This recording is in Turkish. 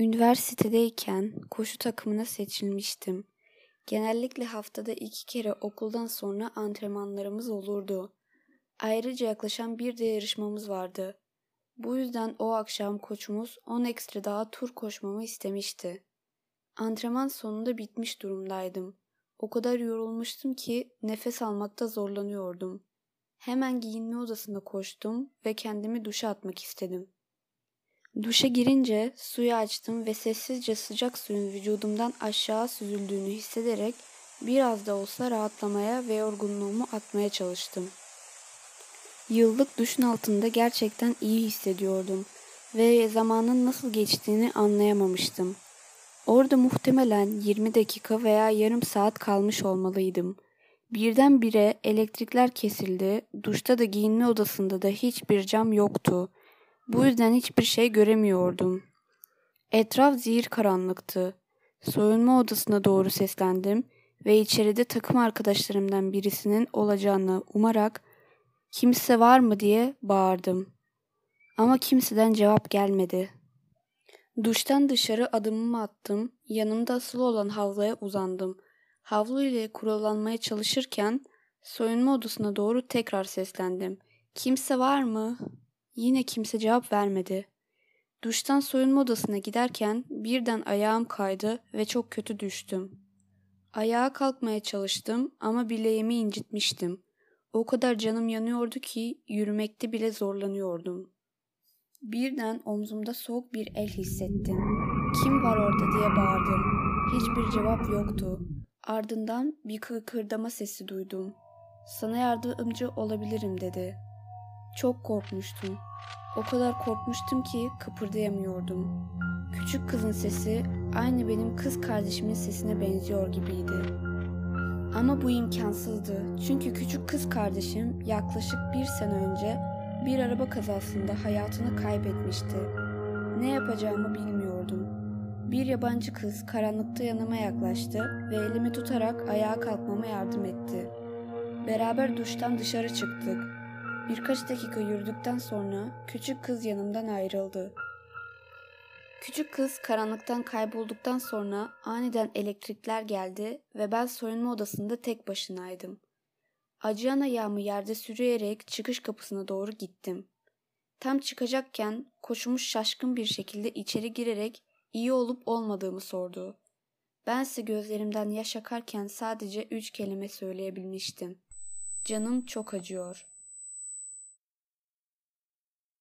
Üniversitedeyken koşu takımına seçilmiştim. Genellikle haftada iki kere okuldan sonra antrenmanlarımız olurdu. Ayrıca yaklaşan bir de yarışmamız vardı. Bu yüzden o akşam koçumuz 10 ekstra daha tur koşmamı istemişti. Antrenman sonunda bitmiş durumdaydım. O kadar yorulmuştum ki nefes almakta zorlanıyordum. Hemen giyinme odasına koştum ve kendimi duşa atmak istedim. Duşa girince suyu açtım ve sessizce sıcak suyun vücudumdan aşağı süzüldüğünü hissederek biraz da olsa rahatlamaya ve yorgunluğumu atmaya çalıştım. Yıllık duşun altında gerçekten iyi hissediyordum ve zamanın nasıl geçtiğini anlayamamıştım. Orada muhtemelen 20 dakika veya yarım saat kalmış olmalıydım. Birdenbire elektrikler kesildi, duşta da giyinme odasında da hiçbir cam yoktu. Bu yüzden hiçbir şey göremiyordum. Etraf zehir karanlıktı. Soyunma odasına doğru seslendim ve içeride takım arkadaşlarımdan birisinin olacağını umarak kimse var mı diye bağırdım. Ama kimseden cevap gelmedi. Duştan dışarı adımımı attım, yanımda asılı olan havluya uzandım. Havlu ile kurulanmaya çalışırken soyunma odasına doğru tekrar seslendim. Kimse var mı? Yine kimse cevap vermedi. Duştan soyunma odasına giderken birden ayağım kaydı ve çok kötü düştüm. Ayağa kalkmaya çalıştım ama bileğimi incitmiştim. O kadar canım yanıyordu ki yürümekte bile zorlanıyordum. Birden omzumda soğuk bir el hissettim. Kim var orada diye bağırdım. Hiçbir cevap yoktu. Ardından bir kıkırdama sesi duydum. Sana yardımcı olabilirim dedi. Çok korkmuştum. O kadar korkmuştum ki kıpırdayamıyordum. Küçük kızın sesi aynı benim kız kardeşimin sesine benziyor gibiydi. Ama bu imkansızdı. Çünkü küçük kız kardeşim yaklaşık bir sene önce bir araba kazasında hayatını kaybetmişti. Ne yapacağımı bilmiyordum. Bir yabancı kız karanlıkta yanıma yaklaştı ve elimi tutarak ayağa kalkmama yardım etti. Beraber duştan dışarı çıktık. Birkaç dakika yürüdükten sonra küçük kız yanımdan ayrıldı. Küçük kız karanlıktan kaybolduktan sonra aniden elektrikler geldi ve ben soyunma odasında tek başınaydım. Acıyan ayağımı yerde sürüyerek çıkış kapısına doğru gittim. Tam çıkacakken koşumuş şaşkın bir şekilde içeri girerek iyi olup olmadığımı sordu. Bense gözlerimden yaş akarken sadece üç kelime söyleyebilmiştim. Canım çok acıyor.